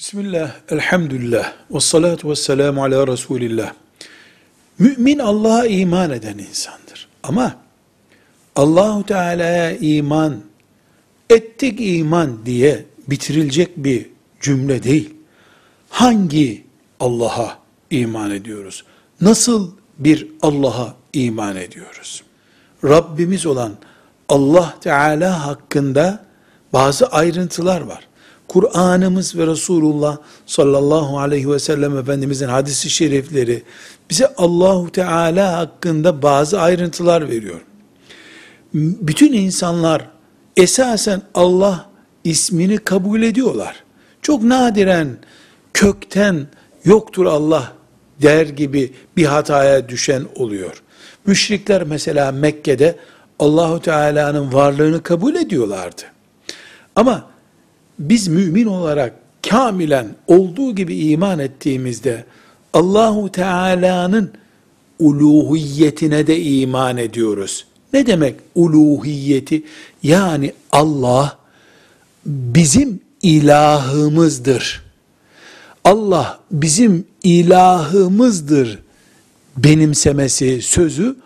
Bismillah, elhamdülillah, ve salatu ve selamu ala Resulillah. Mümin Allah'a iman eden insandır. Ama Allahu Teala'ya iman ettik iman diye bitirilecek bir cümle değil. Hangi Allah'a iman ediyoruz? Nasıl bir Allah'a iman ediyoruz? Rabbimiz olan Allah Teala hakkında bazı ayrıntılar var. Kur'an'ımız ve Resulullah sallallahu aleyhi ve sellem Efendimizin hadisi şerifleri bize Allahu Teala hakkında bazı ayrıntılar veriyor. Bütün insanlar esasen Allah ismini kabul ediyorlar. Çok nadiren kökten yoktur Allah der gibi bir hataya düşen oluyor. Müşrikler mesela Mekke'de Allahu Teala'nın varlığını kabul ediyorlardı. Ama biz mümin olarak kamilen olduğu gibi iman ettiğimizde Allahu Teala'nın uluhiyetine de iman ediyoruz. Ne demek uluhiyeti? Yani Allah bizim ilahımızdır. Allah bizim ilahımızdır benimsemesi sözü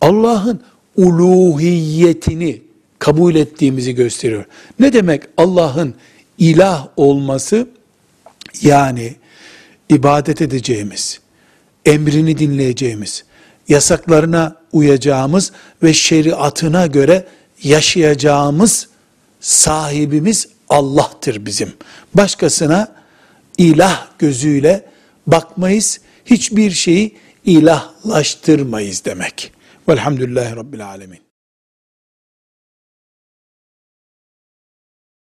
Allah'ın uluhiyetini kabul ettiğimizi gösteriyor. Ne demek Allah'ın ilah olması? Yani ibadet edeceğimiz, emrini dinleyeceğimiz, yasaklarına uyacağımız ve şeriatına göre yaşayacağımız sahibimiz Allah'tır bizim. Başkasına ilah gözüyle bakmayız, hiçbir şeyi ilahlaştırmayız demek. Velhamdülillahi Rabbil Alemin.